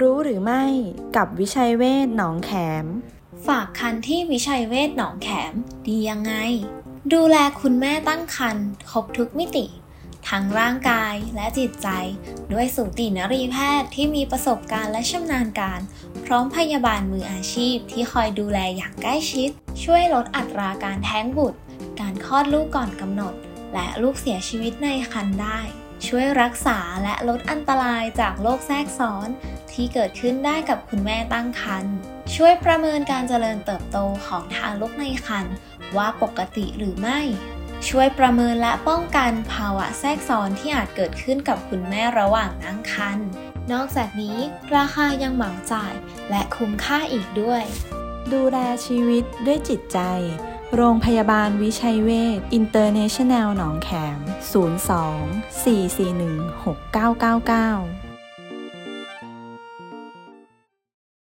รู้หรือไม่กับวิชัยเวศหนองแขม ฝากคันที่วิชัยเวศหนองแขม ดียังไง ดูแลคุณแม่ตั้งครรภ์ครบทุกมิติ ทั้งร่างกายและจิตใจ ด้วยสูตินรีแพทย์ที่มีประสบการณ์และชำนาญการ พร้อมพยาบาลมืออาชีพที่คอยดูแลอย่างใกล้ชิด ช่วยลดอัตราการแท้งบุตร การคลอดลูกก่อนกำหนด และลูกเสียชีวิตในครรภ์ได้ ช่วยรักษาและลดอันตรายจากโรคแทรกซ้อน ที่เกิดขึ้นได้กับคุณแม่ตั้งครรภ์ช่วยประเมินการเจริญเติบโตของทารกในครรภ์ว่าปกติหรือไม่ ช่วยประเมินและป้องกันภาวะแทรกซ้อนที่อาจเกิดขึ้นกับคุณแม่ระหว่างตั้งครรภ์นอกจากนี้ราคายังเหมาจ่ายและคุ้มค่าอีกด้วย ดูแลชีวิตด้วยจิตใจ โรงพยาบาลวิชัยเวชอินเตอร์เนชั่นแนลหนองแขม 02 441 6999